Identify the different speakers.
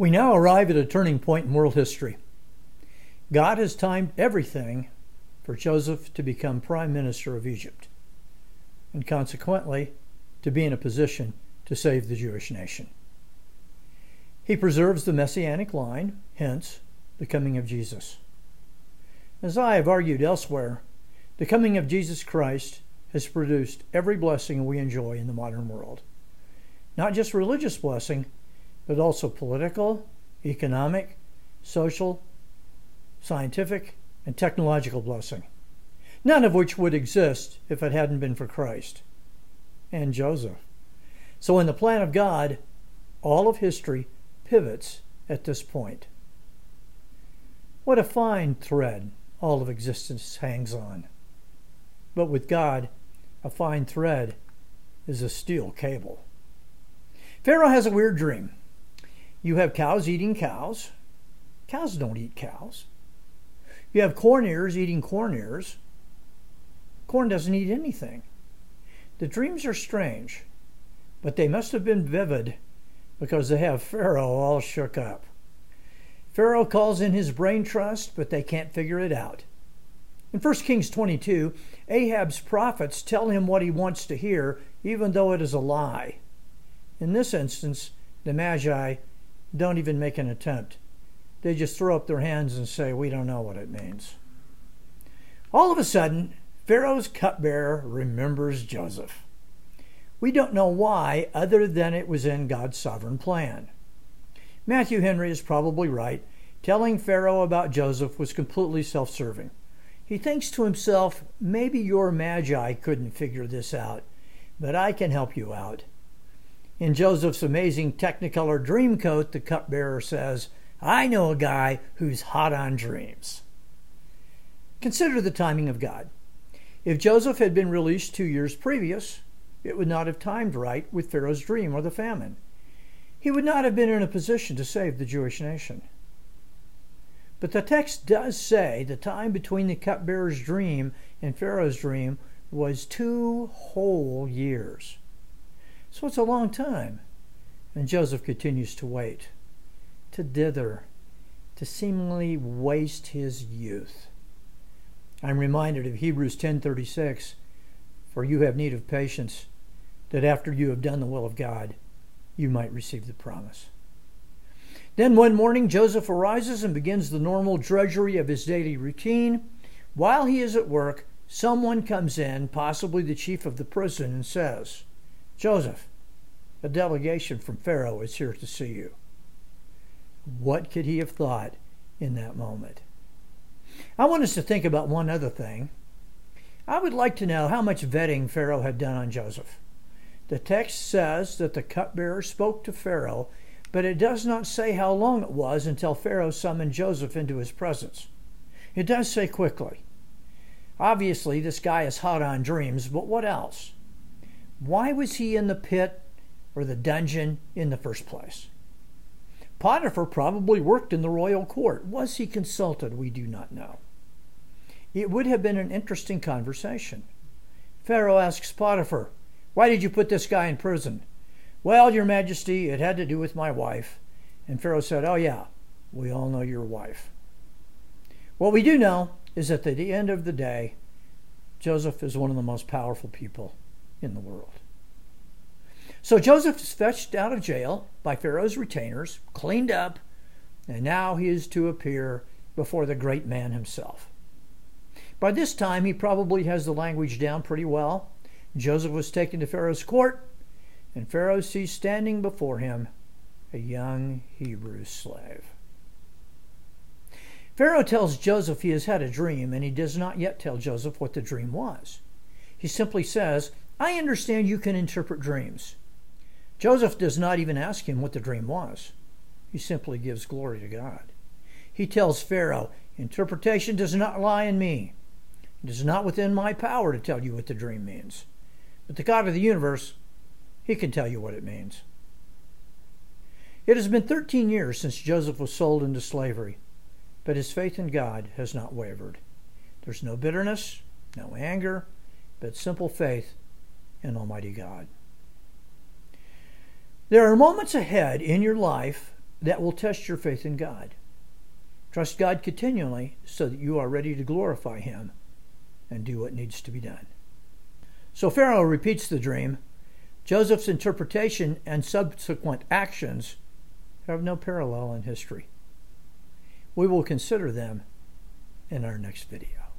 Speaker 1: We now arrive at a turning point in world history. God has timed everything for Joseph to become prime minister of Egypt, and consequently, to be in a position to save the Jewish nation. He preserves the messianic line, hence, the coming of Jesus. As I have argued elsewhere, the coming of Jesus Christ has produced every blessing we enjoy in the modern world. Not just religious blessing, but also political, economic, social, scientific, and technological blessing, none of which would exist if it hadn't been for Christ and Joseph. So, in the plan of God, all of history pivots at this point. What a fine thread all of existence hangs on. But with God, a fine thread is a steel cable. Pharaoh has a weird dream. You have cows eating cows. Cows don't eat cows. You have corn ears eating corn ears. Corn doesn't eat anything. The dreams are strange, but they must have been vivid because they have Pharaoh all shook up. Pharaoh calls in his brain trust, but they can't figure it out. In 1 Kings 22, Ahab's prophets tell him what he wants to hear, even though it is a lie. In this instance, the Magi don't even make an attempt. They just throw up their hands and say, We don't know what it means. All of a sudden, Pharaoh's cupbearer remembers Joseph. We don't know why, other than it was in God's sovereign plan. Matthew Henry is probably right. Telling Pharaoh about Joseph was completely self serving. He thinks to himself, maybe your magi couldn't figure this out, but I can help you out. In Joseph's amazing Technicolor Dreamcoat, the cupbearer says, I know a guy who's hot on dreams. Consider the timing of God. If Joseph had been released two years previous, it would not have timed right with Pharaoh's dream or the famine. He would not have been in a position to save the Jewish nation. But the text does say the time between the cupbearer's dream and Pharaoh's dream was two whole years. So it's a long time. And Joseph continues to wait, to dither, to seemingly waste his youth. I'm reminded of Hebrews 10:36, for you have need of patience, that after you have done the will of God, you might receive the promise. Then one morning, Joseph arises and begins the normal drudgery of his daily routine. While he is at work, someone comes in, possibly the chief of the prison, and says, Joseph, a delegation from Pharaoh is here to see you. What could he have thought in that moment? I want us to think about one other thing. I would like to know how much vetting Pharaoh had done on Joseph. The text says that the cupbearer spoke to Pharaoh but it does not say how long it was until Pharaoh summoned Joseph into his presence. It does say quickly. Obviously, this guy is hot on dreams, but what else? Why was he in the pit or the dungeon in the first place? Potiphar probably worked in the royal court. Was he consulted? We do not know. It would have been an interesting conversation. Pharaoh asks Potiphar, Why did you put this guy in prison? Well, Your Majesty, it had to do with my wife. And Pharaoh said, Oh, yeah, we all know your wife. What we do know is that at the end of the day, Joseph is one of the most powerful people in the world. So Joseph is fetched out of jail by Pharaoh's retainers, cleaned up, and now he is to appear before the great man himself. By this time, he probably has the language down pretty well. Joseph was taken to Pharaoh's court and Pharaoh sees standing before him a young Hebrew slave. Pharaoh tells Joseph he has had a dream, and he does not yet tell Joseph what the dream was. He simply says, I understand you can interpret dreams. Joseph does not even ask him what the dream was. He simply gives glory to God. He tells Pharaoh, Interpretation does not lie in me. It is not within my power to tell you what the dream means. But the God of the universe he can tell you what it means. It has been 13 years since Joseph was sold into slavery, but his faith in God has not wavered. There's no bitterness, no anger, but simple faith in Almighty God. There are moments ahead in your life that will test your faith in God. Trust God continually so that you are ready to glorify Him and do what needs to be done. So Pharaoh repeats the dream. Joseph's interpretation and subsequent actions have no parallel in history. We will consider them in our next video.